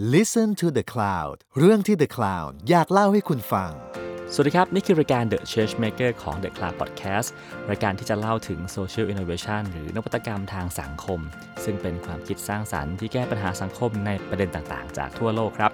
Listen to the Cloud เรื่องที่ The Cloud อยากเล่าให้คุณฟัง สวัสดีครับ นี่คือรายการ The Changemaker ของ The Cloud Podcast รายการที่จะเล่าถึง Social Innovation หรือนวัตกรรมทางสังคม ซึ่งเป็นความคิดสร้างสรรค์ที่แก้ปัญหาสังคมในประเด็นต่างๆ จากทั่วโลกครับ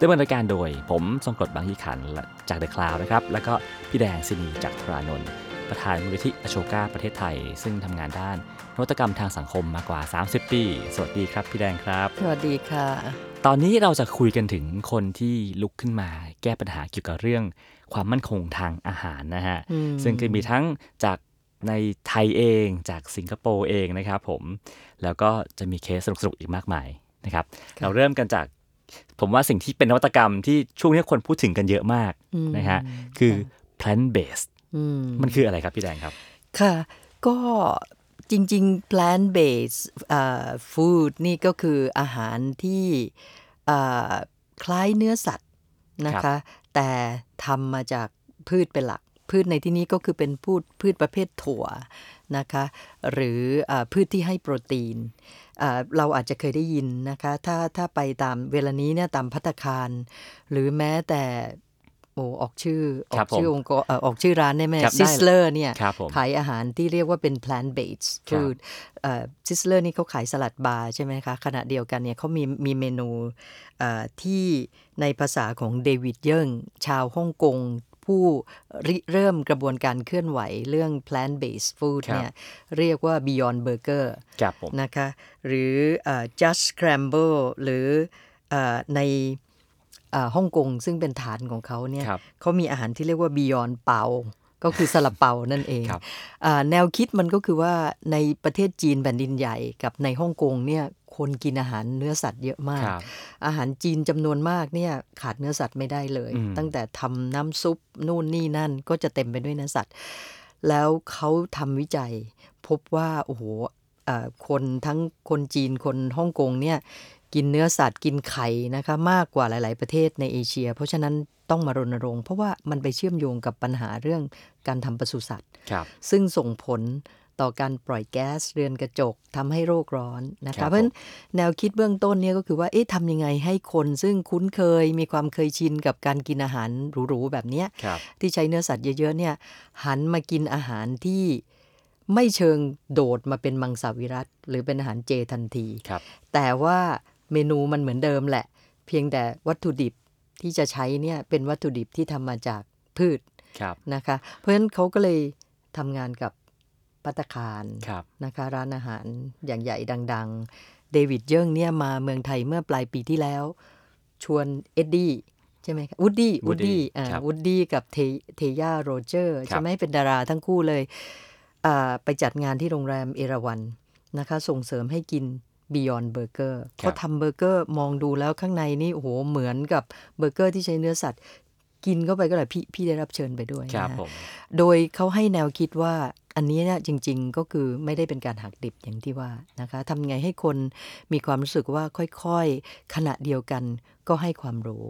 ดำเนินรายการโดยผมทรงกรดบางยี่ขันธ์จาก The Cloud นะครับ แล้วก็พี่แดงศินีจากทรานนท์ประธานมูลนิธิอโชกาประเทศไทย ซึ่งทำงานด้านนวัตกรรมทางสังคมมากว่า 30 ปี สวัสดีครับ พี่แดงครับ สวัสดีค่ะ ตอนนี้เราจะคุยกันถึงคนที่ลุกขึ้นมา แก้ปัญหาเกี่ยวกับเรื่องความมั่นคงทางอาหารนะฮะอืมซึ่งก็มีทั้งจากในไทยเองจากสิงคโปร์เองนะครับผม แล้วก็จะมีเคสสนุกๆอีกมากมายนะครับ เราเริ่มกันจากผมว่าสิ่งที่เป็นนวัตกรรมที่ช่วงนี้คนพูดถึงกันเยอะมากนะฮะคือ plant based อืมมันคืออะไรครับพี่แดงครับ ค่ะ ก็ จริง ๆ plant based อ่า food นี่ก็คืออาหารที่อ่าคล้ายเนื้อสัตว์นะครัคะบแต่ทำมาจากพืชเป็นหลัก พืชในที่นี้ก็คือเป็นพืชพืชประเภทถั่วนะคะ หรืออาพืชที่ให้โปรตีนอ่าเราอาจจะเคยได้ยินนะคะ ถ้าถ้าไปตามเวลานี้เนี่ยตามพัตตาคาร หรือแม้แต่ โอ้ออกชื่ออครัอบกผมชื่อองค์กรเอ่อออกชื่อร้านได้ไหมครับได้ Sizzler เนี่ยครับผมขายอาหารที่เรียกว่าเป็น plant based ครับ food Sizzler นี่เขาขายสลัดบาร์ใช่ไหมคะ ขณะเดียวกันเนี่ยเขามีมีเมนูเอ่อที่ในภาษาของเดวิดเยิงชาวฮ่องกงผู้ริเริ่มกระบวนการเคลื่อนไหวเรื่อง plant based food ครับเนี่ยเรียกว่า Beyond Burger ครับผมนะคะหรือเอ่อ Just Scramble หรือเอ่อในเอ่อ ฮ่องกงซึ่งเป็นฐานของเขาเนี่ยครับเขามีอาหารที่เรียกว่า Beyond เปาก็คือซาลาเปานั่นเองครับอ่าแนวคิดมันก็คือว่าในประเทศจีนแผ่นดินใหญ่กับในฮ่องกงเนี่ยคนกินอาหารเนื้อสัตว์เยอะมากครับอาหารจีนจำนวนมากเนี่ยขาดเนื้อสัตว์ไม่ได้เลยอืมตั้งแต่ทำน้ำซุปนู่นนี่นั่นก็จะเต็มไปด้วยเนื้อสัตว์ แล้วเขาทำวิจัยพบว่าโอ้โหอ่าคนทั้งคนจีนคนฮ่องกงเนี่ย กินเนื้อสัตว์กินไข่นะคะมากกว่าหลาย ๆ ประเทศในเอเชีย เพราะฉะนั้นต้องมารณรงค์เพราะว่ามันไปเชื่อมโยงกับปัญหาเรื่องการทำปศุสัตว์ครับซึ่งส่งผลต่อการปล่อยแก๊สเรือนกระจกทำให้โรคร้อนนะครัคะบเพราะฉะนั้นแนวคิดเบื้องต้นเนี่ยก็คือว่าเอ๊ะทำยังไงให้คนซึ่งคุ้นเคยมีความเคยชินกับการกินอาหารหรูๆแบบเนี้ยครับที่ใช้เนื้อสัตว์เยอะๆเนี่ยหันมากินอาหารที่ไม่เชิงโดดมาเป็นมังสวิรัตหรือเป็นอาหารเจทันทีครับแต่ว่า เมนูมันเหมือนเดิมแหละ เพียงแต่วัตถุดิบที่จะใช้เนี่ยเป็นวัตถุดิบที่ทำมาจากพืชครับนะคะ เพราะฉะนั้นเขาก็เลยทำงานกับปัตตาคารครับนะคะ ร้านอาหารอย่างใหญ่ดัง ๆ เดวิดเยิ่งเนี่ยมาเมืองไทยเมื่อปลายปีที่แล้ว ชวนเอ็ดดี้ใช่ไหมคะวูดดี้วูด Woody ดี้อ่าครับวูดดี้กับเทเทย่าโรเจอร์ครับใช่ไหมเป็นดาราทั้งคู่เลยอ่าไปจัดงานที่โรงแรมเอราวันนะคะ ส่งเสริมให้กิน Beyond Burger เขาทำเบอร์เกอร์มองดูแล้วข้างในนี่โอ้โหเหมือนกับเบอร์เกอร์ที่ใช้เนื้อสัตว์ กินเข้าไปก็เลยพี่พี่ได้รับเชิญไปด้วยครับนะผมโดยเขาให้แนวคิดว่าอันนี้เนี่ยจริง ๆ ก็คือไม่ได้เป็นการหักดิบอย่างที่ว่านะคะทำไงให้คนมีความรู้สึกว่าค่อยๆ ขณะเดียวกันก็ให้ความรู้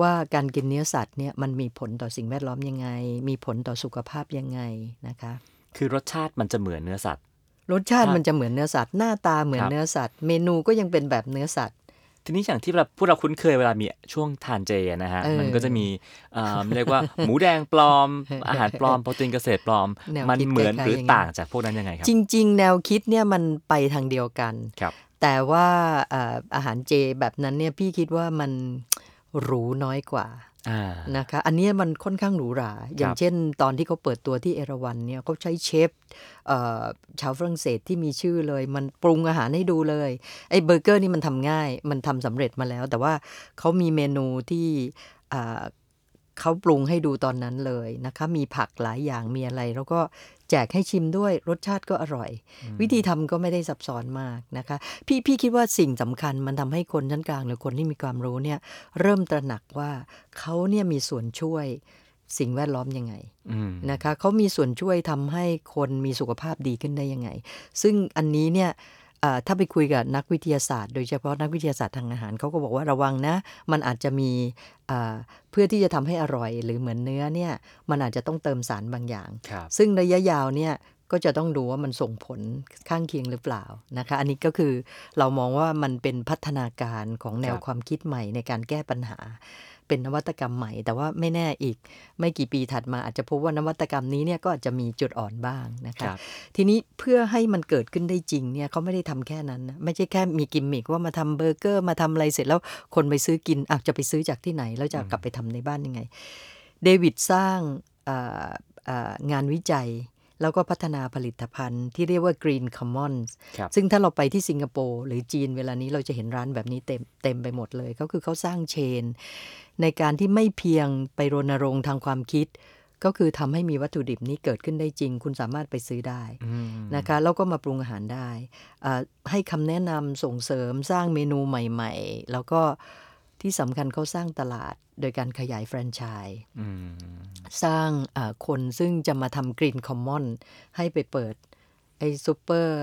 ว่าการกินเนื้อสัตว์เนี่ยมันมีผลต่อสิ่งแวดล้อมยังไง มีผลต่อสุขภาพยังไงนะคะ คือรสชาติมันจะเหมือนเนื้อสัตว์ รสชาติครับมันจะเหมือนเนื้อสัตว์หน้าตาเหมือนครับเนื้อสัตว์ เมนูก็ยังเป็นแบบเนื้อสัตว์ทีนี้อย่างที่เราพวกเราคุ้นเคยเวลามีช่วงทานเจนะฮะเออมันก็จะมีเอ่อเรียกว่าหมูแดงปลอม อาหารปลอมโปรตีนเกษตรปลอมแนวมันคิดเหมือนคล้ายๆหรืออย่างนั้นต่างจากพวกนั้นยังไงครับ จริง ๆ แนวคิดเนี่ยมันไปทางเดียวกันครับแต่ว่าเอ่ออาหารเจแบบนั้นเนี่ยพี่คิดว่ามันหรูน้อยกว่า อ่า นะคะ อันเนี้ยมันค่อนข้างหรูหรา อย่างเช่น ตอนที่เขาเปิดตัวที่เอราวันเนี่ยเขาใช้เชฟเอ่อชาวฝรั่งเศสที่มีชื่อเลย มันปรุงอาหารให้ดูเลย ไอ้เบอร์เกอร์นี่มันทำง่าย มันทำสำเร็จมาแล้ว แต่ว่าเขามีเมนูที่อ่า เขาปรุงให้ดูตอนนั้นเลยนะคะ มีผักหลายอย่างมีอะไร แล้วก็แจกให้ชิมด้วยรสชาติก็อร่อย วิธีทำก็ไม่ได้ซับซ้อนมากนะคะ พี่พี่คิดว่าสิ่งสำคัญมันทำให้คนชั้นกลางหรือคนที่มีความรู้เนี่ยเริ่มตระหนักว่าเขาเนี่ยมีส่วนช่วยสิ่งแวดล้อมยังไงอืมนะคะเขามีส่วนช่วยทำให้คนมีสุขภาพดีขึ้นได้ยังไง ซึ่งอันนี้เนี่ยอ่า ถ้าไปคุยกับนักวิทยาศาสตร์ โดยเฉพาะนักวิทยาศาสตร์ทางอาหารเขาก็บอกว่าระวังนะ มันอาจจะมีอ่าเพื่อที่จะทำให้อร่อย หรือเหมือนเนื้อเนี่ยมันอาจจะต้องเติมสารบางอย่างครับซึ่งระยะยาวเนี่ยก็จะต้องดูว่ามันส่งผลข้างเคียงหรือเปล่านะคะ อันนี้ก็คือเรามองว่ามันเป็นพัฒนาการของแนวครับความคิดใหม่ในการแก้ปัญหา เป็นนวัตกรรมใหม่ แต่ว่าไม่แน่อีก ไม่กี่ปีถัดมาอาจจะพบว่านวัตกรรมนี้เนี่ยก็อาจจะมีจุดอ่อนบ้างนะคคะรับทีนี้เพื่อให้มันเกิดขึ้นได้จริงเนี่ยเขาไม่ได้ทำแค่นั้นนะไม่ใช่แค่มีกิมมิกว่ามาทำเบอร์เกอร์มาทำอะไรเสร็จแล้วคนไปซื้อกินอะจะไปซื้อจากที่ไหน แล้วจะกลับไปทำในบ้านยังไง เดวิดสร้างอ่าอ่างานวิจัย แล้วก็พัฒนาผลิตภัณฑ์ที่เรียกว่า Green Commons ครับซึ่งถ้าเราไปที่สิงคโปร์หรือจีนเวลานี้เราจะเห็นร้านแบบนี้เต็มเต็มไปหมดเลย ก็คือเขาสร้างเชน ในการที่ไม่เพียงไปรณรงค์ทางความคิด ก็คือทำให้มีวัตถุดิบนี้เกิดขึ้นได้จริง คุณสามารถไปซื้อได้อืมนะคะแล้วก็มาปรุงอาหารได้อ่าให้คำแนะนำส่งเสริมสร้างเมนูใหม่ ๆ แล้วก็ ที่สำคัญเขาสร้างตลาดโดยการขยายแฟรนไชส์อืมสร้างอ่าคนซึ่งจะมาทำ Green Common ให้ไปเปิดไอ้ซูเปอร์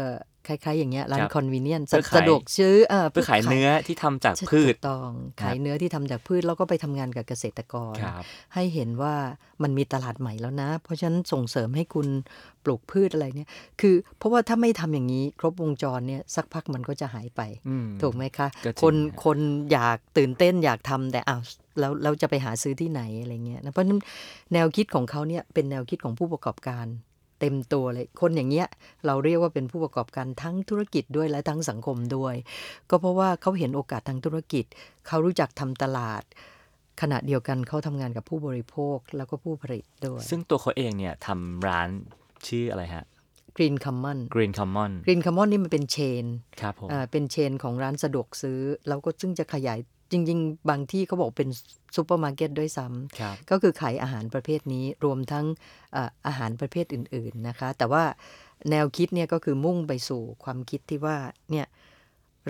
คล้ายๆ อย่างเงี้ยร้านครับ convenience เพื่อขายสะดวกซื้อเอ่อเพื่อขายเนื้อที่ทำจากพืถูชกถูกต้องครับขายเนื้อที่ทำจากพืชแล้วก็ไปทำงานกับเกษตรกรครับให้เห็นว่ามันมีตลาดใหม่แล้วนะ เพราะฉะนั้นส่งเสริมให้คุณปลูกพืชอะไรเนี่ย คือเพราะว่าถ้าไม่ทำอย่างนี้ครบวงจรเนี่ยสักพักมันก็จะหายไปอืมถูกไหมคะก็จริงคนฮะคนอยากตื่นเต้นอยากทำแต่อ้าวแล้วเราจะไปหาซื้อที่ไหนอะไรเงี้ยนะเพราะฉะนั้นแนวคิดของเขาเนี่ยเป็นแนวคิดของผู้ประกอบการ เต็มตัวเลย คนอย่างเงี้ยเราเรียกว่าเป็นผู้ประกอบการทั้งธุรกิจด้วยและทั้งสังคมด้วย ก็เพราะว่าเขาเห็นโอกาสทางธุรกิจ เขารู้จักทำตลาด ขณะเดียวกันเขาทำงานกับผู้บริโภคแล้วก็ผู้ผลิตด้วย ซึ่งตัวเขาเองเนี่ยทำร้านชื่ออะไรฮะ Green Common Green Common Green Common นี่มันเป็น chain ครับผมอ่าเป็น chain ของร้านสะดวกซื้อ แล้วก็ซึ่งจะขยาย จริง ๆ บางที่เขาบอกเป็นซูเปอร์มาร์เก็ตด้วยซ้ำครับก็คือขายอาหารประเภทนี้รวมทั้งเอ่ออาหารประเภทอื่น ๆนะคะ แต่ว่าแนวคิดเนี่ยก็คือมุ่งไปสู่ความคิดที่ว่าเนี่ย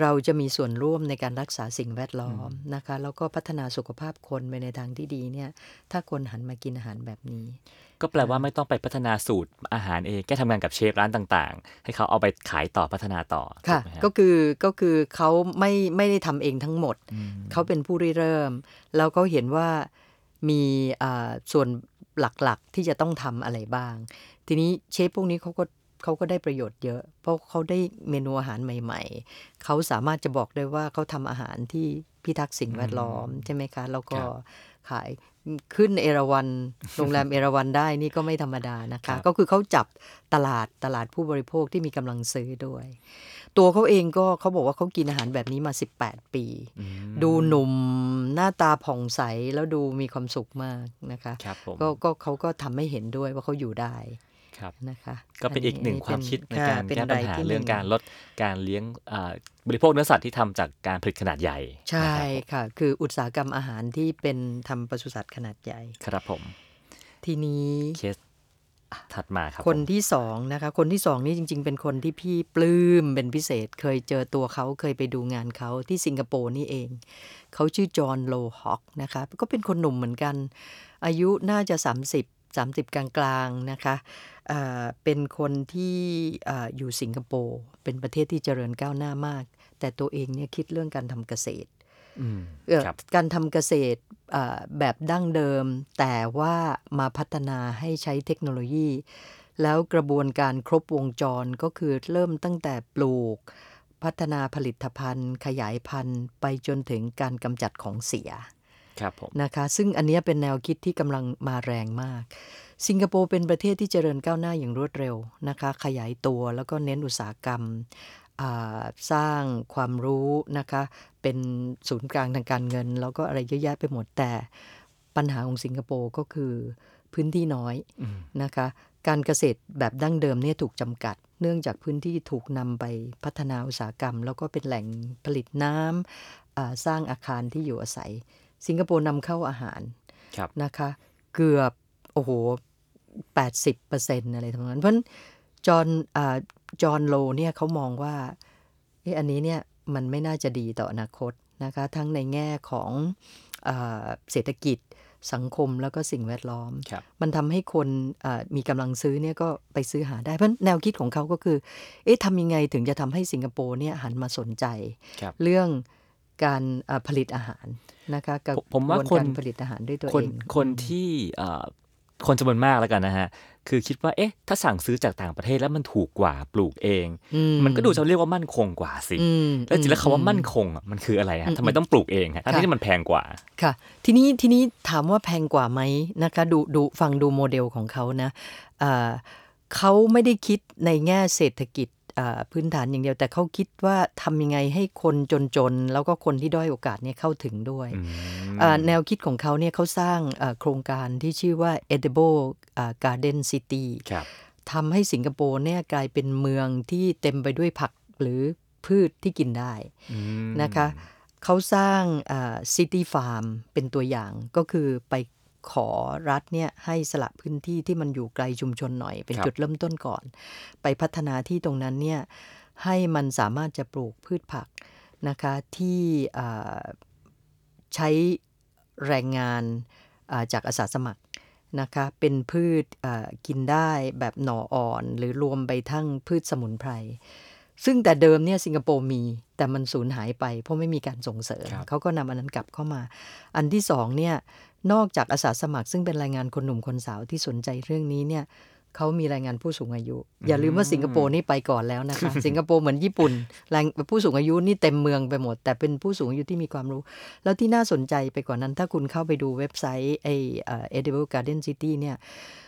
เราจะมีส่วนร่วมในการรักษาสิ่งแวดล้อมนะคะ แล้วก็พัฒนาสุขภาพคนไปในทางที่ดีเนี่ยถ้าคนหันมากินอาหารแบบนี้ ก็แปลว่าไม่ต้องไปพัฒนาสูตรอาหารเองแค่ทำงานกับเชฟร้านต่างๆ ให้เขาเอาไปขายต่อพัฒนาต่อค่ะถูไหมฮก็คือก็คือเขาไม่ไม่ได้ทำเองทั้งหมด เขาเป็นผู้ริเริ่ม แล้วก็เห็นว่ามีอ่าส่วนหลักๆที่จะต้องทำอะไรบ้าง ทีนี้เชฟพวกนี้เขาก็เขาก็ได้ประโยชน์เยอะ เพราะเขาได้เมนูอาหารใหม่ ๆ เขาสามารถจะบอกได้ว่าเขาทำอาหารที่พิทักษ์สิ่งแวดล้อมใช่ไหมคะ แล้วก็ครับขาย ขึ้นเอราวันโรงแรมเอราวันได้นี่ก็ไม่ธรรมดานะครัคะบก็คือเขาจับตลาดตลาดผู้บริโภคที่มีกำลังซื้อด้วย ตัวเขาเองก็เขาบอกว่าเขากินอาหารแบบนี้มา 18 ปีอืมดูหนุ่มหน้าตาผ่องใสแล้วดูมีความสุขมากนะคะครับผมก็ก็เขาก็ทำให้เห็นด้วยว่าเขาอยู่ได้ ครับนะคะก็เป็นอีกหนึ่งความคิดในการเป็แก้ปัญหาที่เรื่องหการลดการเลี้ยงอ่าบริโภคเนื้อสัตว์ที่ทำจากการผลิตขนาดใหญ่ ใช่นะครับผมค่ะ คืออุตสาหกรรมอาหารที่เป็นทำปศุสัตว์ขนาดใหญ่ ครับผม ทีนี้เคสถัดมาครับ คนผมที่สองนะคะ คนที่สองนี่จริง ๆ เป็นคนที่พี่ปลื้มเป็นพิเศษ เคยเจอตัวเขาเคยไปดูงานเขาที่สิงคโปร์นี่เอง เขาชื่อจอห์นโลฮอกนะคะ ก็เป็นคนหนุ่มเหมือนกัน อายุน่าจะ 30 30 กลางๆนะคะอ่า เป็นคนที่อาอยู่สิงคโปร์เป็นประเทศที่เจริญก้าวหน้ามาก แต่ตัวเองเนี่ยคิดเรื่องการทำเกษตรอืมเอ่อครับการทำเกษตรอ่าแบบดั้งเดิม แต่ว่ามาพัฒนาให้ใช้เทคโนโลยี แล้วกระบวนการครบวงจรก็คือเริ่มตั้งแต่ปลูก พัฒนาผลิตภัณฑ์ ขยายพันธุ์ ไปจนถึงการกำจัดของเสีย ครับผมนะคะซึ่งอันนี้เป็นแนวคิดที่กำลังมาแรงมาก สิงคโปร์เป็นประเทศที่เจริญก้าวหน้าอย่างรวดเร็วนะคะขยายตัวแล้วก็เน้นอุตสาหกรรมสร้างความรู้นะคะเป็นศูนย์กลางทางการเงิน แล้วก็อะไรเยอะแยะไปหมดแต่ปัญหาของสิงคโปร์ก็คือพื้นที่น้อยนะคะการเกษตรแบบดั้งเดิมเนี่ยถูกจำกัด เนื่องจากพื้นที่ถูกนำไปพัฒนาอุตสาหกรรม แล้วก็เป็นแหล่งผลิตน้ำสร้างอาคารที่อยู่อาศัย สิงคโปร์นำเข้าอาหารครับนะคะ เกือบโอ้โห80%อะไรทั้งนั้น เพราะฉะนั้นจอห์นอ่าจอห์นโลเนี่ยเขามองว่าเอะอันนี้เนี่ยมันไม่น่าจะดีต่ออนาคตนะคะทั้งในแง่ของอาเศรษฐกิจสังคมแล้วก็สิ่งแวดล้อมครับมันทำให้คนอ่ามีกำลังซื้อเนี่ยก็ไปซื้อหาได้ เพราะฉะนั้นแนวคิดของเขาก็คือ เอ๊ะทำยังไงถึงจะทำให้สิงคโปร์เนี่ยหันมาสนใจครับเรื่อง การอ่าผลิตอาหารนะคะกับผมผมว่ากระบควนนการผลิตอาหารด้วยตัวคนเองคนที่เอ่อคนจำนวนมากแล้วกันนะฮะ คือคิดว่า เอ๊ะ ถ้าสั่งซื้อจากต่างประเทศแล้วมันถูกกว่าปลูกเองอืมมันก็ดูจะเรียกว่ามั่นคงกว่าสิอืมแล้วจริงๆแล้วคำว่าอืมั่นคงอะมันคืออะไรฮะทำไมต้องปลูกเองฮะทั้งที่มันแพงกว่า ค่ะ ทีนี้ ทีนี้ถามว่าแพงกว่าไหมนะคะ ดูดูฟังดูโมเดลของเขานะอ่าเขาไม่ได้คิดในแง่เศรษฐกิจอ่า พื้นฐานอย่างเดียว แต่เขาคิดว่าทำยังไงให้คนจนๆ แล้วก็คนที่ด้อยโอกาสเนี่ยเข้าถึงด้วยอืมอ่าแนวคิดของเขาเนี่ยเขาสร้างอ่าโครงการที่ชื่อว่า Edible อ่า Garden City ครับทำให้สิงคโปร์เนี่ยกลายเป็นเมืองที่เต็มไปด้วยผักหรือพืชที่กินได้อืมนะคะเขาสร้างซิตี้ฟาร์มเป็นตัวอย่างก็คือไป ขอรัฐเนี่ยให้สละพื้นที่ที่มันอยู่ไกลชุมชนหน่อย เป็นจุดเริ่มต้นก่อน ไปพัฒนาที่ตรงนั้นเนี่ยให้มันสามารถจะปลูกพืชผักนะคะที่อ่าใช้แรงงานอ่าจากอาสาสมัครนะคะเป็นพืชอ่ากินได้แบบหน่ออ่อน หรือรวมไปทั้งพืชสมุนไพร ซึ่งแต่เดิมเนี่ยสิงคโปร์มี แต่มันสูญหายไป เพราะไม่มีการส่งเสริมครับเขาก็นำอันนั้นกลับเข้ามา อันที่สองเนี่ยนอกจากอาสาสมัคร ซึ่งเป็นแรงงานคนหนุ่มคนสาวที่สนใจเรื่องนี้เนี่ยเขามีแรงงานผู้สูงอายุ อย่าลืมว่าสิงคโปร์นี่ไปก่อนแล้วนะคะ สิงคโปร์เหมือนญี่ปุ่นแรงผู้สูงอายุนี่เต็มเมืองไปหมด แต่เป็นผู้สูงอายุที่มีความรู้ แล้วที่น่าสนใจไปกว่านั้นถ้าคุณเข้าไปดูเว็บไซต์ไอเอ่อ Edible Garden City เนี่ย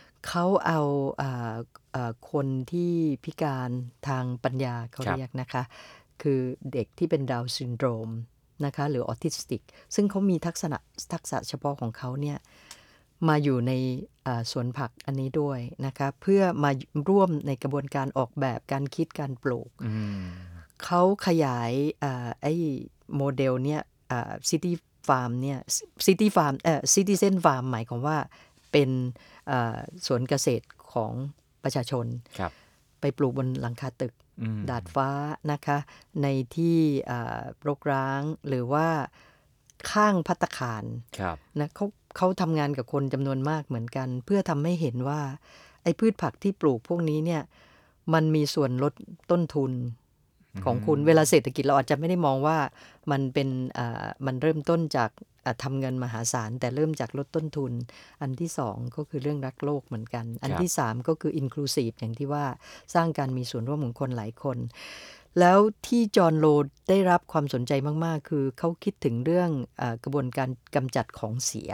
เขา เอาอ่าอ่าคนที่พิการทางปัญญาเขาครับเรียกนะคะ คือเด็กที่เป็นดาวน์ซินโดรมนะคะหรือออทิสติก ซึ่งเขามีทักษณะทักษะเฉพาะของเขาเนี่ยมาอยู่ในอ่าสวนผักอันนี้ด้วยนะคะเพื่อมาร่วมในกระบวนการออกแบบการคิดการปลูกอืมเขาขยายอ่าไอ้โมเดลเนี่ย city farm เนี่ย city farm เอ่อ Citizen Farm หมายความว่าเป็นอ่า สวนเกษตรของประชาชนครับไปปลูกบนหลังคาตึกอืมดาดฟ้านะคะ ในที่อ่ารกร้างหรือว่าข้างพัตตาคารครับนะเขาเขาทำงานกับคนจำนวนมากเหมือนกัน เพื่อทำให้เห็นว่า ไอ้พืชผักที่ปลูกพวกนี้เนี่ยมันมีส่วนลดต้นทุนของคุณเวลาเศรษฐกิจเราอาจจะไม่ได้มองว่ามันเป็นอ่ามันเริ่มต้นจากอ่า ทำเงินมหาศาล แต่เริ่มจากลดต้นทุน อันที่สองก็คือเรื่องรักโลกเหมือนกัน อันที่สามก็คือ inclusive อย่างที่ว่าสร้างการมีส่วนร่วมของคนหลายคน แล้วที่จอห์นโลได้รับความสนใจมาก ๆ คือเขาคิดถึงเรื่องอากระบวนการกำจัดของเสีย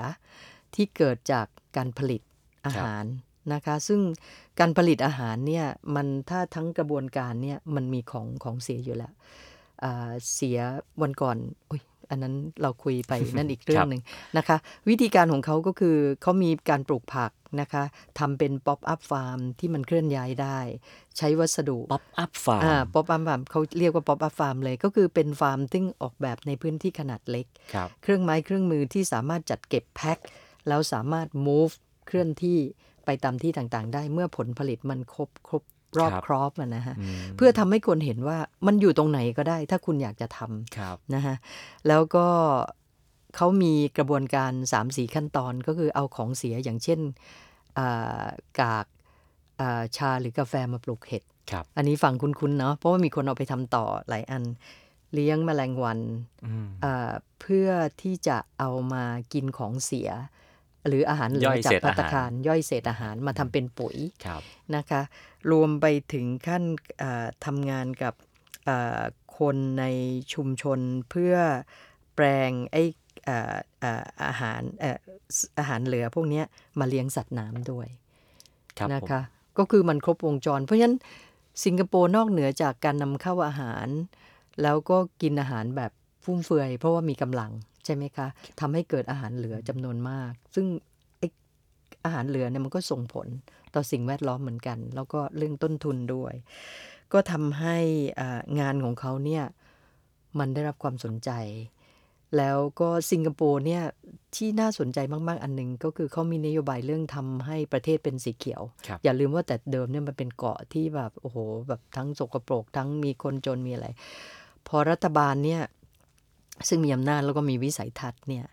ที่เกิดจากการผลิตอาหารนะคะ ซึ่งการผลิตอาหารเนี่ยมันถ้าทั้งกระบวนการเนี่ยมันมีของของเสียอยู่แล้วอ่าเสียวันก่อน อุยอันนั้นเราคุยไปนั่นอีกเรื่องหนึ่งนะคะ วิธีการของเขาก็คือเขามีการปลูกผักนะคะทำเป็น pop-up farm ที่มันเคลื่อนย้ายได้ ใช้วัสดุ pop up farm อ่า pop-up farm เขาเรียกว่า pop-up farm เลย ก็คือเป็นฟาร์มที่ออกแบบในพื้นที่ขนาดเล็กครับเครื่องไม้เครื่องมือที่สามารถจัดเก็บแพ็คแล้วสามารถ move เคลื่อนที่ไปตามที่ต่างๆ ได้เมื่อผลผลิตมันครบครบ รอบครับรอบมันนะฮะอืมเพื่อทำให้คนเห็นว่ามันอยู่ตรงไหนก็ได้ ถ้าคุณอยากจะทำครับนะฮะแล้วก็เขามีกระบวนการ3-4ขั้นตอนก็คือเอาของเสียอย่างเช่นอ่ากากอ่าชาหรือกาแฟมาปลูกเห็ดครับอันนี้ฟังคุ้นๆเนาะเพราะว่ามีคนเอาไปทำต่อหลายอันเลี้ยงแมลงวันอืมอ่าเพื่อที่จะเอามากินของเสีย หรืออาหารเหลืย่ออยจากเศษพัตอาตาหารคารย่อยเศษอาหารมาทำเป็นปุ๋ยครับนะคะ รวมไปถึงขั้นอ่าทำงานกับอ่าคนในชุมชนเพื่อแปลงไอ้อ่าอ่าอาหารเอ่ออาหารเหลือพวกเนี้ยมาเลี้ยงสัตว์น้ำด้วยครับนะผมคะ ก็คือมันครบวงจร เพราะฉะนั้นสิงคโปร์นอกเหนือจากการนำเข้าอาหาร แล้วก็กินอาหารแบบฟุ่มเฟือยเพราะว่ามีกำลัง ใช่ไหมคะทำให้เกิดอาหารเหลือจำนวนมาก ซึ่งไอ้อาหารเหลือเนี่ยมันก็ส่งผลต่อสิ่งแวดล้อมเหมือนกัน แล้วก็เรื่องต้นทุนด้วย ก็ทำให้อ่างานของเขาเนี่ยมันได้รับความสนใจ แล้วก็สิงคโปร์เนี่ยที่น่าสนใจมาก ๆ อันหนึ่งก็คือเขามีนโยบายเรื่องทำให้ประเทศเป็นสีเขียวครับอย่าลืมว่าแต่เดิมเนี่ยมันเป็นเกาะที่แบบโอ้โหแบบทั้งสกปรกทั้งมีคนจนมีอะไร พอรัฐบาลเนี่ย ซึ่งมีอำนาจแล้วก็มีวิสัยทัศน์เนี่ย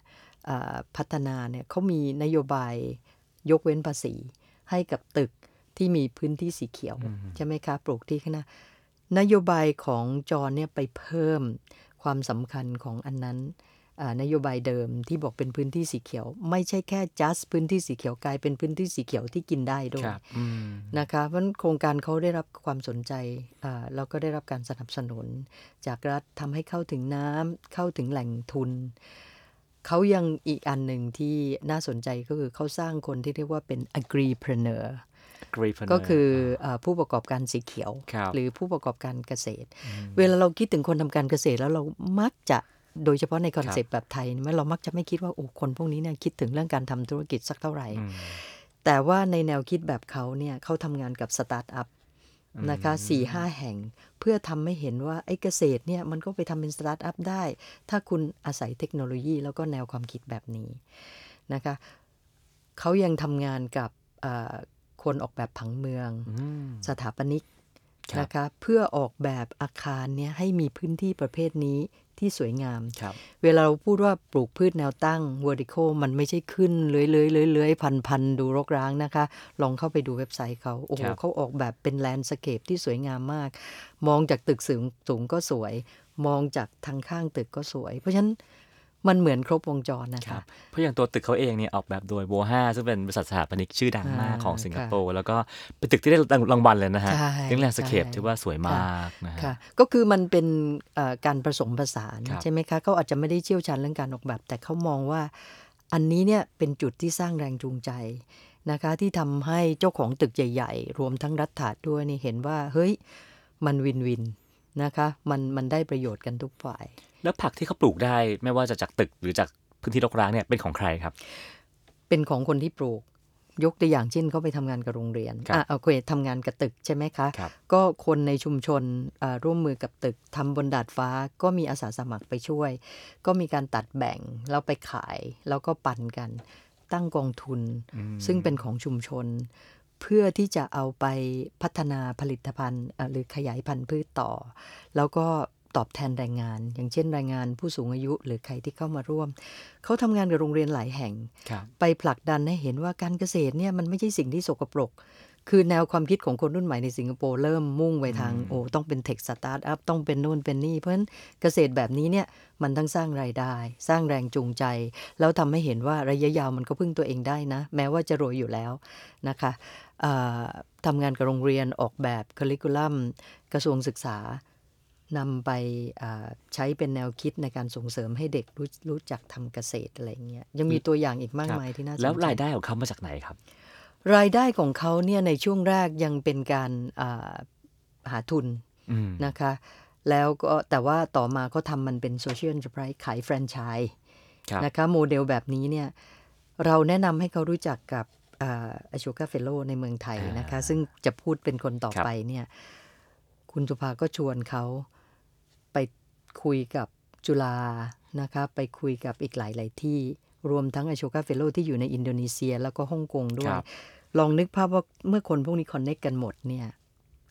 อ่าพัฒนาเนี่ยเขามีนโยบายยกเว้นภาษีให้กับตึกที่มีพื้นที่สีเขียว ใช่ไหมคะ ปลูกที่ข้างหน้านโยบายของจอห์นเนี่ยไปเพิ่มความสำคัญของอันนั้นอ่า นโยบายเดิมที่บอกเป็นพื้นที่สีเขียว ไม่ใช่แค่ just พื้นที่สีเขียวกลายเป็นพื้นที่สีเขียวที่กินได้ด้วคยรับอืมนะคะเพราะฉะนั้นโครงการเขาได้รับความสนใจอ่าแล้วก็ได้รับการสนับสนุน จากรัฐทำให้เข้าถึงน้ำเข้าถึงแหล่งทุนเขายังอีกอันหนึ่งที่น่าสนใจก็คือเขาสร้างคนที่เรียกว่าเป็น agripreneur Agripreneur ก็คืออาผู้ประกอบการสีเขียวครับหรือผู้ประกอบการเกษตร เวลาเราคิดถึงคนทำการเกษตรแล้วเรามักจะ โดยเฉพาะในคอนเซปต์แบบไทยเนี่ยเรามักจะไม่คิดว่าโอ้คนพวกนี้เนี่ยคิดถึงเรื่องการทำธุรกิจสักเท่าไหร่อืมแต่ว่าในแนวคิดแบบเขาเนี่ยเขาทำงานกับสตาร์ทอัพนะคะสี่ห้าแห่งเพื่อทำให้เห็นว่าไอ้เกษตรเนี่ยมันก็ไปทำเป็นสตาร์ทอัพได้ ถ้าคุณอาศัยเทคโนโลยีแล้วก็แนวความคิดแบบนี้นะคะเขายังทำงานกับอ่าคนออกแบบผังเมืองอืมสถาปนิกครับ นะคะเพื่อออกแบบอาคารเนี่ยให้มีพื้นที่ประเภทนี้ที่สวยงามครับเวลาเราพูดว่าปลูกพืชแนวตั้ง vertical มันไม่ใช่ขึ้นเลื้อยเลื้อยเลื้อยเลื้อยพันพันดูรกร้างนะคะ ลองเข้าไปดูเว็บไซต์เขาโอ้โหครับเขาออกแบบเป็น landscape ที่สวยงามมาก มองจากตึกสูงสูงก็สวย มองจากทางข้างตึกก็สวย เพราะฉะนั้น มันเหมือนครบวงจรนะคะครับเพราะอย่างตัวตึกเขาเองเนี่ยออกแบบโดย WOHA ซึ่งเป็นบริษัทสถาปนิกชื่อดังมากอ่าของสิงคโปร์แล้วก็เป็นตึกที่ได้รางวัลเลยนะฮะใช่เรื่อง landscape ใช่ที่ว่าสวยมากนะฮะค่ะก็คือมันเป็นเอ่อการผสมผสานครับใช่ไหมคะเขาอาจจะไม่ได้เชี่ยวชาญเรื่องการออกแบบ แต่เขามองว่าอันนี้เนี่ยเป็นจุดที่สร้างแรงจูงใจนะคะที่ทำให้เจ้าของตึกใหญ่ ๆ รวมทั้งรัฐาด้วยนี่เห็นว่าเฮ้ยมันวินวินนะคะมันมันได้ประโยชน์กันทุกฝ่าย แล้วผักที่เขาปลูกได้ไม่ว่าจะจากตึกหรือจากพื้นที่รกร้างเนี่ยเป็นของใครครับ เป็นของคนที่ปลูก ยกตัวอย่างเช่นเขาไปทำงานกับโรงเรียนครับอะโอเคทำงานกับตึกใช่ไหมคะครับก็คนในชุมชนอ่าร่วมมือกับตึกทำบนดาดฟ้าก็มีอาสาสมัครไปช่วย ก็มีการตัดแบ่งแล้วไปขาย แล้วก็ปันกัน ตั้งกองทุน ซึ่งเป็นของชุมชนเพื่อที่จะเอาไปพัฒนาผลิตภัณฑ์อะหรือขยายพันธุ์พืชต่อ แล้วก็ ตอบแทนแรงงาน อย่างเช่นแรงงานผู้สูงอายุหรือใครที่เข้ามาร่วม เขาทำงานกับโรงเรียนหลายแห่งครับไปผลักดันให้เห็นว่าการเกษตรเนี่ยมันไม่ใช่สิ่งที่สกปรก คือแนวความคิดของคนรุ่นใหม่ในสิงคโปร์เริ่มมุ่งไปทางโอ้ต้องเป็น tech startup ต้องเป็นนู่นเป็นนี่ เพราะฉะนั้นเกษตรแบบนี้เนี่ยมันทั้งสร้างรายได้ สร้างแรงจูงใจ แล้วทำให้เห็นว่าระยะยาวมันก็พึ่งตัวเองได้นะ แม้ว่าจะรวยอยู่แล้วนะคะอ่าทำงานกับโรงเรียนออกแบบค u ริคูลัมกระทรวงศึกษา นำไปอ่าใช้เป็นแนวคิดในการส่งเสริมให้เด็กรู้รู้จักทำเกษตรอะไรอย่างเงี้ยยังมีตัวอย่างอีกมากครับมายที่น่าสนใจแล้วรายได้ของเขามาจากไหนครับ รายได้ของเขาเนี่ยในช่วงแรกยังเป็นการอ่าหาทุนอืมนะคะ แล้วก็แต่ว่าต่อมาเขาทำมันเป็นโซเชียล n อน r ร r i s e ขายแฟรนไชส์ครับนะคะโมเดลแบบนี้เนี่ยเราแนะนำให้เขารู้จักกับ Ashoka Fellow ในเมืองไทยนะคะ ซึ่งจะพูดเป็นคนต่อไปเนี่ยคุณสุภาก็ชวนเขา ไปคุยกับจุฬานะคะไปคุยกับอีกหลาย ๆ ที่รวมทั้ง Ashoka Fellow ที่อยู่ในอินโดนีเซียแล้วก็ฮ่องกงด้วยครับลองนึกภาพว่าเมื่อคนพวกนี้คอนเน c กกันหมดเนี่ย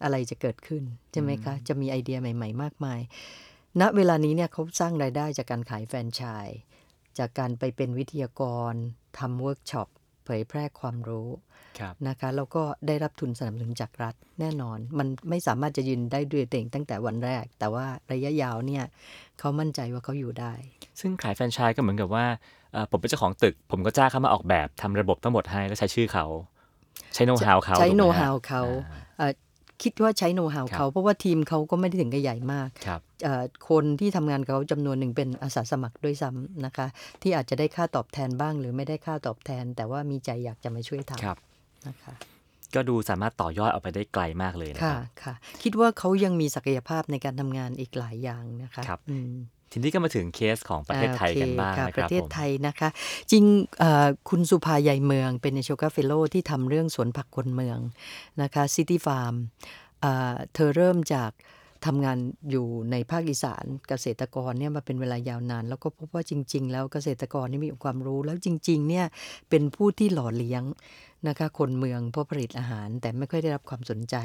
อะไรจะเกิดขึ้น ใช่ไหมคะ จะมีไอเดียใหม่ ๆ มากมาย ณเวลานี้เนี่ยเขาสร้างรายได้จากการขายแฟรนไชส์จากการไปเป็นวิทยากรทำเวิร์กช็อปเผยแพร่ความรู้ครับ นะคะแล้วก็ได้รับทุนสนับสนุนจากรัฐแน่นอน มันไม่สามารถจะยืนได้ด้วยตัวเองตั้งแต่วันแรก แต่ว่าระยะยาวเนี่ยเขามั่นใจว่าเขาอยู่ได้ ซึ่งขายแฟรนไชส์ก็เหมือนกับว่าเอ่อผมเป็นเจ้าของตึก ผมก็จ้างเขามาออกแบบทำระบบทั้งหมดให้แล้วใช้ชื่อเขาใช้โน้ตฮาวเขาใช้ถูกไหมโน้ตฮะฮาวเขาอ่าเอ่อคิดว่าใช้โน้ตฮาวครับเขา เพราะว่าทีมเขาก็ไม่ได้ถึงกับใหญ่มากครับเอ่อคนที่ทำงานกับเขาจำนวนหนึ่งเป็นอาสาสมัครด้วยซ้ำนะคะ ที่อาจจะได้ค่าตอบแทนบ้าง หรือไม่ได้ค่าตอบแทน แต่ว่ามีใจอยากจะมาช่วยทครับำ นะคะก็ดูสามารถต่อยอดออกไปได้ไกลมากเลยนะคค่ะรับค่ะ คิดว่าเขายังมีศักยภาพในการทำงานอีกหลายอย่างนะคะครับอืมทีนี้ก็มาถึงเคสของประเทศไทยกันบ้างโอเคนะคปรับระเทศผมไทยนะคะ จริงเอ่อคุณสุภาใยเมืองเป็นโชกาเฟโลที่ทำเรื่องสวนผักคนเมืองนะคะซิตี้ฟาร์มเธอเริ่มจาก ทำงานอยู่ในภาคอีสานเกษตรกรเนี่ยมาเป็นเวลายาวนาน แล้วก็พบว่าจริง ๆ แล้วเกษตรกรนี่มีความรู้ แล้วจริงๆเนี่ยเป็นผู้ที่หล่อเลี้ยงนะคะคนเมืองเพราะผลิตอาหาร แต่ไม่ค่อยได้รับความสนใจ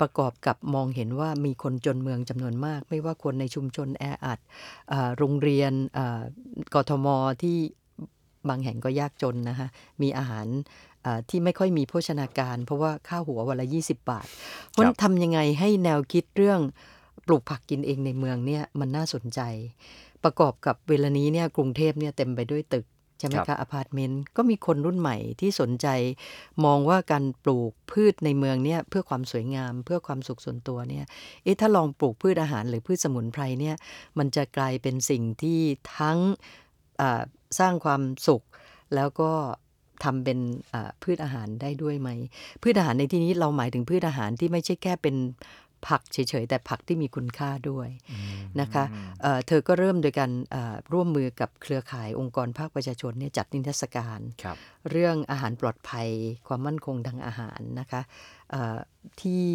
ประกอบกับมองเห็นว่ามีคนจนเมืองจำนวนมาก ไม่ว่าคนในชุมชนแออัดโรงเรียนกทมที่บางแห่งก็ยากจนนะคะมีอาหาร ที่ไม่ค่อยมีโภชนาการ เพราะว่าค่าหัววันละ 20 บาท เพราะฉะนั้นทำยังไงให้แนวคิดเรื่องปลูกผักกินเองในเมืองเนี่ยมันน่าสนใจ ประกอบกับเวลานี้เนี่ยกรุงเทพเนี่ยเต็มไปด้วยตึกใช่ไหมครับอพาร์ตเมนต์ก็มีคนรุ่นใหม่ที่สนใจ มองว่าการปลูกพืชในเมืองเนี่ยเพื่อความสวยงาม เพื่อความสุขส่วนตัวเนี่ยเอ๊ะถ้าลองปลูกพืชอาหารหรือพืชสมุนไพรเนี่ยมันจะกลายเป็นสิ่งที่ทั้งอ่าสร้างความสุข แล้วก็ ทำเป็นอ่าพืชอาหารได้ด้วยไหม พืชอาหารในที่นี้เราหมายถึงพืชอาหารที่ไม่ใช่แค่เป็นผักเฉยๆ แต่ผักที่มีคุณค่าด้วยนะคะเอ่อเธอก็เริ่มโดยการอ่าร่วมมือกับเครือข่ายองค์กรภาคประชาชนเนี่ยจัดนิทรรศการครับเรื่องอาหารปลอดภัย ความมั่นคงทางอาหารนะคะเอ่อที่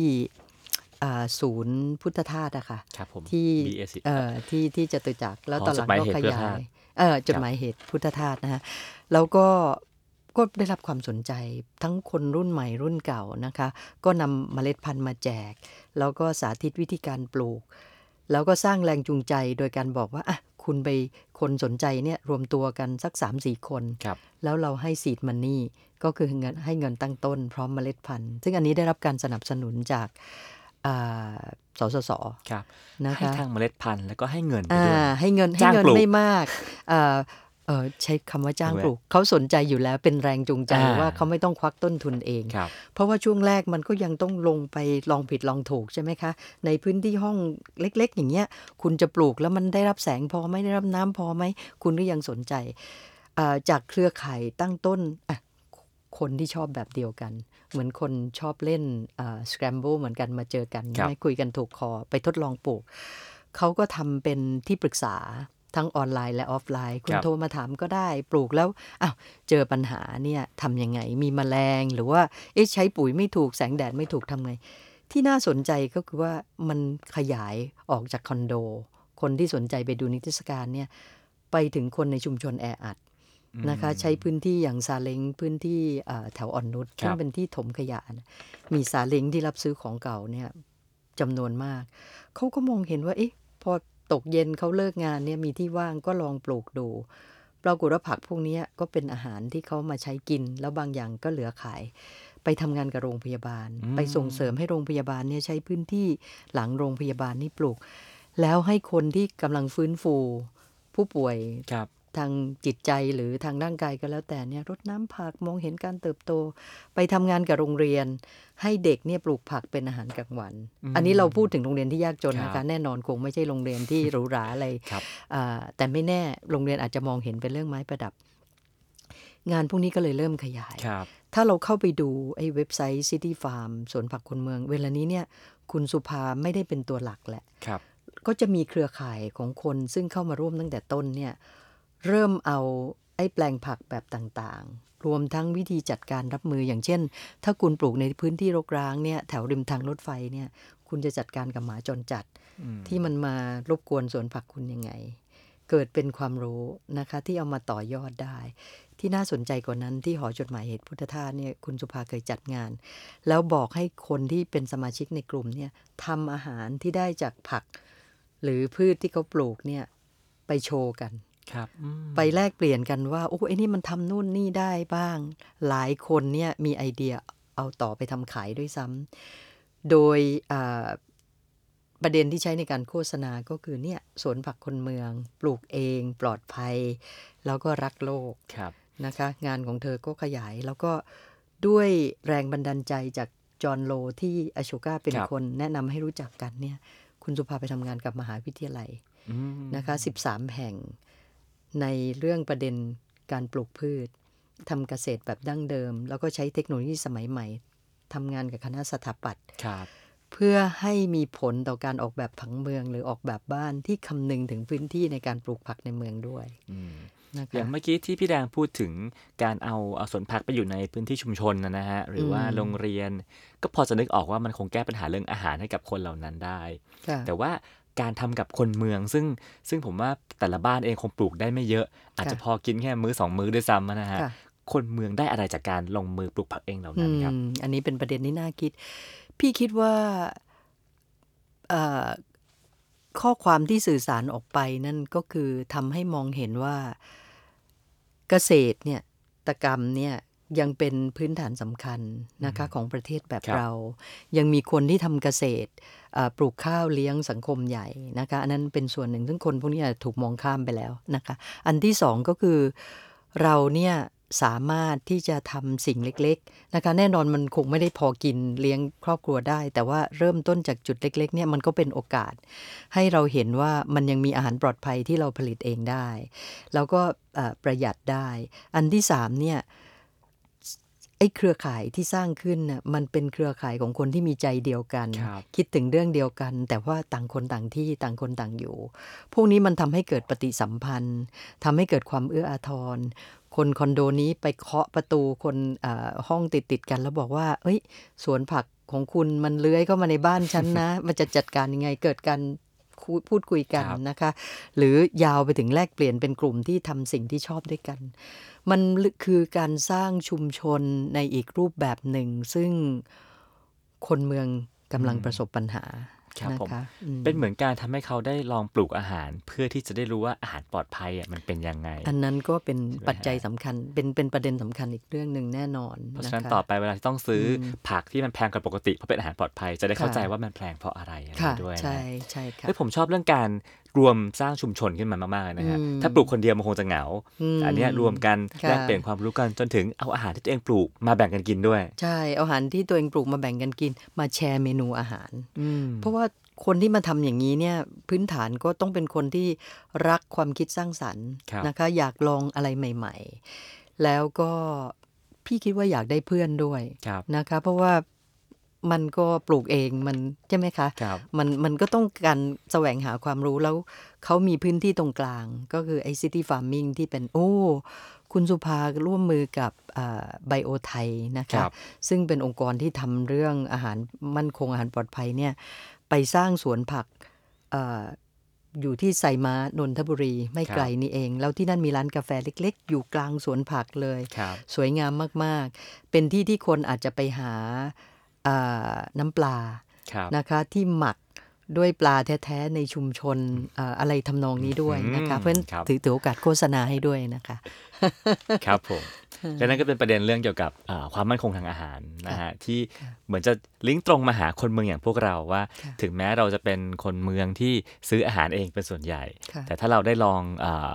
อ่าศูนย์พุทธทาสอะค่ะครับผมที่ BS เอ่อที่ที่จตุจักรแล้วอ๋อตอนหลังจดหมายก็เหตุขพุทธยาทาสยเออจดหมายเหตุพุทธทาสนะฮะแล้วก็ ก็ได้รับความสนใจทั้งคนรุ่นใหม่รุ่นเก่านะคะ ก็นำเมล็ดพันธุ์มาแจก แล้วก็สาธิตวิธีการปลูก แล้วก็สร้างแรงจูงใจโดยการบอกว่าอะคุณไปคนสนใจเนี่ยรวมตัวกันสัก3-4คนครับแล้วเราให้ซีดมันนี่ก็คือเงินให้เงินตั้งต้นพร้อมเมล็ดพันธุ์ ซึ่งอันนี้ได้รับการสนับสนุนจากอ่าสสสครับนะให้คะทางเมล็ดพันธุ์แล้วก็ให้เงินไปอ่าด้วยให้เงินให้จ้างเงินปลูกไม่มาก เอ่อเออใช้คำว่าจ้างใช่ไหมปลูกเขาสนใจอยู่แล้วเป็นแรงจูงใจอ่าว่าเขาไม่ต้องควักต้นทุนเองครับเพราะว่าช่วงแรกมันก็ยังต้องลงไปลองผิดลองถูกใช่ไหมคะ ในพื้นที่ห้องเล็ก ๆ อย่างเงี้ย คุณจะปลูกแล้วมันได้รับแสงพอไหมได้รับน้ำพอไหม คุณก็ยังสนใจอ่าจากเครือข่ายตั้งต้นอะคนที่ชอบแบบเดียวกัน เหมือนคนชอบเล่น Scrabble เหมือนกันมาเจอกันครับใช่ไหมคุยกันถูกคอไปทดลองปลูกเขาก็ทำเป็นที่ปรึกษา ทั้งออนไลน์และออฟไลน์ คุณครับโทรมาถามก็ได้ปลูกแล้วอ้าวเจอปัญหาเนี่ยทำยังไงมีแมลงหรือว่าเอ๊ะใช้ปุ๋ยไม่ถูกแสงแดดไม่ถูกทำไง ที่น่าสนใจก็คือว่ามันขยายออกจากคอนโด คนที่สนใจไปดูนิทรรศการเนี่ยไปถึงคนในชุมชนแออัดนะคะใช้พื้นที่อย่างซาเล้งพื้นที่เอ่อแถวอ่อนนุชครับซึ่งเป็นที่ถมขยะนะมีซาเล้งที่รับซื้อของเก่าเนี่ยจำนวนมาก เขาก็มองเห็นว่าเอ๊ะพอ ตกเย็นเขาเลิกงานเนี่ยมีที่ว่างก็ลองปลูกดู ปรากฏว่าผักพวกเนี้ยก็เป็นอาหารที่เขามาใช้กิน แล้วบางอย่างก็เหลือขาย ไปทำงานกับโรงพยาบาลอืมไปส่งเสริมให้โรงพยาบาลเนี่ยใช้พื้นที่หลังโรงพยาบาลนี่ปลูก แล้วให้คนที่กำลังฟื้นฟู ผู้ป่วยครับ ทางจิตใจหรือทางร่างกายก็แล้วแต่เนี่ยรดน้ำผักมองเห็นการเติบโต ไปทำงานกับโรงเรียน ให้เด็กเนี่ยปลูกผักเป็นอาหารกลางวันอืมอันนี้เราพูดถึงโรงเรียนที่ยากจนนะครัคะบแน่นอนคงไม่ใช่โรงเรียนที่หรูหราอะไรครับอ่าแต่ไม่แน่โรงเรียนอาจจะมองเห็นเป็นเรื่องไม้ประดับ งานพวกนี้ก็เลยเริ่มขยายครับถ้าเราเข้าไปดูไอ้เว็บไซต์ City Farm สวนผักคนเมือง เวลานี้เนี่ยคุณสุภาไม่ได้เป็นตัวหลักแหละครับก็จะมีเครือข่ายของคนซึ่งเข้ามาร่วมตั้งแต่ต้นเนี่ย เริ่มเอาไอ้แปลงผักแบบต่างๆ รวมทั้งวิธีจัดการรับมืออย่างเช่น ถ้าคุณปลูกในพื้นที่รกร้างเนี่ยแถวริมทางรถไฟเนี่ย คุณจะจัดการกับหมาจรจัดอืมที่มันมารบกวนสวนผักคุณยังไง เกิดเป็นความรู้นะคะที่เอามาต่อยอดได้ ที่น่าสนใจกว่านั้นที่หอจดหมายเหตุพุทธทาสเนี่ยคุณสุภาเคยจัดงาน แล้วบอกให้คนที่เป็นสมาชิกในกลุ่มเนี่ยทำอาหารที่ได้จากผัก หรือพืชที่เขาปลูกเนี่ยไปโชว์กัน ครับอืมไปแลกเปลี่ยนกันว่าโอ้ไอ้นี่มันทำนู่นนี่ได้บ้าง หลายคนเนี่ยมีไอเดียเอาต่อไปทำขายด้วยซ้ำโดยอ่าประเด็นที่ใช้ในการโฆษณาก็คือเนี่ยสวนผักคนเมือง ปลูกเอง ปลอดภัย แล้วก็รักโลกครับนะคะ งานของเธอก็ขยายแล้วก็ด้วยแรงบันดาลใจจากจอห์นโลที่อโชกาเป็นครับคนแนะนำให้รู้จักกันเนี่ย คุณสุภาไปทำงานกับมหาวิทยาลัยอืมนะคะ 13 แห่ง ในเรื่องประเด็นการปลูกพืชทำเกษตรแบบดั้งเดิม แล้วก็ใช้เทคโนโลยีสมัยใหม่ทำงานกับคณะสถาปัตย์ครับเพื่อให้มีผลต่อการออกแบบผังเมือง หรือออกแบบบ้านที่คำนึงถึงพื้นที่ในการปลูกผักในเมืองด้วยอืมนะอย่าคะงเมื่อกี้ที่พี่แดงพูดถึงการเอาเอาสวนผักไปอยู่ในพื้นที่ชุมชนนะนะฮะหรือว่าอืมโรงเรียน ก็พอจะนึกออกว่ามันคงแก้ปัญหาเรื่องอาหารให้กับคนเหล่านั้นได้ค่ะแต่ว่า การทำกับคนเมือง ซึ่งซึ่งผมว่าแต่ละบ้านเองคงปลูกได้ไม่เยอะ อาจจะพอกินแค่มื้อสองมื้อด้วยซ้ำนะฮะค่ะคนเมืองได้อะไรจากการลงมือปลูกผักเองเหล่านั้นครับอืมอันนี้เป็นประเด็นที่น่าคิด พี่คิดว่าเอ่อข้อความที่สื่อสารออกไปนั่นก็คือทำให้มองเห็นว่าเกษตรเนี่ยตกรรมเนี่ย ยังเป็นพื้นฐานสำคัญนะคะของประเทศแบบครับเรา ยังมีคนที่ทำเกษตรเอ่อปลูกข้าวเลี้ยงสังคมใหญ่นะคะอันนั้นเป็นส่วนหนึ่งซึ่งคนพวกนี้อาจจะถูกมองข้ามไปแล้วนะคะอันที่สองก็คือเราเนี่ยสามารถที่จะทำสิ่งเล็กๆนะคะแน่นอนมันคงไม่ได้พอกินเลี้ยงครอบครัวได้ แต่ว่าเริ่มต้นจากจุดเล็กๆเนี่ยมันก็เป็นโอกาส ให้เราเห็นว่ามันยังมีอาหารปลอดภัยที่เราผลิตเองได้ แล้วก็เอ่อประหยัดได้ อันที่สามเนี่ย ไอ้เครือข่ายที่สร้างขึ้นน่ะมันเป็นเครือข่ายของคนที่มีใจเดียวกันครับคิดถึงเรื่องเดียวกัน แต่ว่าต่างคนต่างที่ต่างคนต่างอยู่ พวกนี้มันทำให้เกิดปฏิสัมพันธ์ทำให้เกิดความเอื้ออาทรคนคอนโดนี้ไปเคาะประตูคนเอ่อห้องติดติดๆกันแล้วบอกว่า เอ้ย สวนผักของคุณมันเลื้อยเข้ามาในบ้านฉันนะ มันจะจัดการยังไงเกิดการคุย พูดคุยกันครับนะคะ หรือยาวไปถึงแลกเปลี่ยนเป็นกลุ่มที่ทำสิ่งที่ชอบด้วยกัน มันคือการสร้างชุมชนในอีกรูปแบบหนึ่ง ซึ่งคนเมืองกำลังประสบปัญหา ครับนะผมคะอืมเป็นเหมือนการทำให้เขาได้ลองปลูกอาหาร เพื่อที่จะได้รู้ว่าอาหารปลอดภัยอะมันเป็นยังไง อันนั้นก็เป็นใช่ไหมปัจจัยสำคัญ เป็นเป็นประเด็นสำคัญอีกเรื่องหนึ่งแน่นอนเพราะฉะนั้นคต่อไปเวลาที่ต้องซื้ออมผักที่มันแพงกว่าปกติเพราะเป็นอาหารปลอดภัย จะได้เข้าค่ะใจว่ามันแพงเพราะอะไรอะไรค่ะด้วยนะใช่ใช่ค่ะเฮ้ยผมชอบเรื่องการ รวมสร้างชุมชนขึ้นมามากๆเลยนะฮะอืมถ้าปลูกคนเดียวมันคงจะเหงามอันเนี้ยรวมกันค่ะแลกเปลี่ยนความรู้กันจนถึงเอาอาหารที่ตัวเองปลูกมาแบ่งกันกินด้วย ใช่เอาอาหารที่ตัวเองปลูกมาแบ่งกันกิน มาแชร์เมนูอาหารอืมเพราะว่าคนที่มาทำอย่างนี้เนี่ยพื้นฐานก็ต้องเป็นคนที่รักความคิดสร้างสรรค์ครับนะคะ อยากลองอะไรใหม่ ๆ แล้วก็พี่คิดว่าอยากได้เพื่อนด้วยครับนะคะ เพราะว่า มันก็ปลูกเองมันใช่ไหมคะครับมันมันก็ต้องการแสวงหาความรู้แล้วเขามีพื้นที่ตรงกลาง ก็คือไอ้ city farming ที่เป็นโอ้คุณสุภาร่วมมือกับ BioThai นะคะครับซึ่งเป็นองค์กรที่ทำเรื่องอาหารมั่นคงอาหารปลอดภัยเนี่ยไปสร้างสวนผักเอออยู่ที่ไทรม้านนทบุรีไม่ไกลนี่เอง แล้วที่นั่นมีร้านกาแฟเล็ก ๆ อยู่กลางสวนผักเลยครับสวยงามมากๆ เป็นที่ที่คนอาจจะไปหาเอ่อ น้ำปลาครับนะคะที่หมักด้วยปลาแท้ๆในชุมชนเอ่ออะไรทำนองนี้ด้วยนะคะอืมเพราะฉะนั้นครับถือถือโอกาสโฆษณาให้ด้วยนะคะ ครับผมและนั่นก็เป็นประเด็นเรื่องเกี่ยวกับอ่าความมั่นคงทางอาหารนะฮะที่เหมือนจะลิงก์ตรงมาหาคนเมืองอย่างพวกเราว่าค่ะถึงแม้เราจะเป็นคนเมืองที่ซื้ออาหารเองเป็นส่วนใหญ่ค่ะแต่ถ้าเราได้ลองอา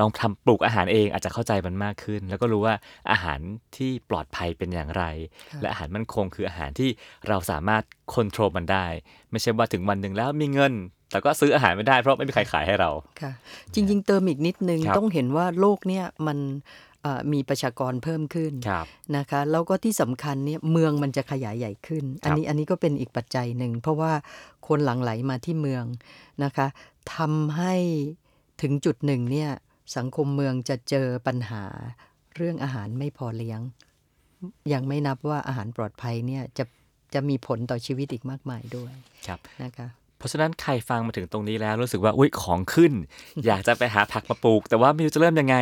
ลองทำปลูกอาหารเองอาจจะเข้าใจมันมากขึ้น แล้วก็รู้ว่าอาหารที่ปลอดภัยเป็นอย่างไรค่ะและอาหารมั่นคงคืออาหารที่เราสามารถควบคุมมันได้ ไม่ใช่ว่าถึงวันหนึ่งแล้วมีเงิน แต่ก็ซื้ออาหารไม่ได้เพราะไม่มีใครขายให้เราค่ะ จริง ๆ เติมอีกนิดนึงครับต้องเห็นว่าโลกเนี่ยมันเอ่อมีประชากรเพิ่มขึ้นครับนะคะแล้วก็ที่สำคัญเนี่ยเมืองมันจะขยายใหญ่ขึ้น อันนี้อันนี้ก็เป็นอีกปัจจัยหนึ่ง เพราะว่าคนหลั่งไหลมาที่เมืองนะคะทำให้ถึงจุดหนึ่งเนี่ย สังคมเมืองจะเจอปัญหาเรื่องอาหารไม่พอเลี้ยง ยังไม่นับว่าอาหารปลอดภัยเนี่ยจะจะมีผลต่อชีวิตอีกมากมายด้วยครับนะคะเพราะฉะนั้นใครฟังมาถึงตรงนี้แล้วรู้สึกว่าอุ้ยของขึ้น อยากจะไปหาผักมาปลูก แต่ว่าไม่รู้จะเริ่มยังไง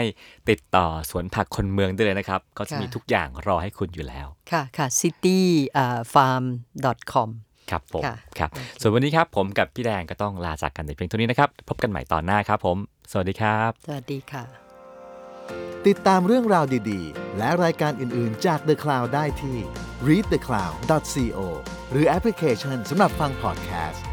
ติดต่อสวนผักคนเมืองได้เลยนะครับเขาจะมีค่ะทุกอย่างรอให้คุณอยู่แล้ว ค่ะค่ะ city farm com ครับผมค่ะครับ ส่วนวันนี้ครับผมกับพี่แดงก็ต้องลาจากกันในเพียงเท่านี้นะครับ พบกันใหม่ตอนหน้าครับผม สวัสดีครับ สวัสดีค่ะ ติดตามเรื่องราวดีๆ และรายการอื่นๆจาก The Cloud ได้ที่ readthecloud.co หรือแอปพลิเคชันสำหรับฟังพอดแคสต์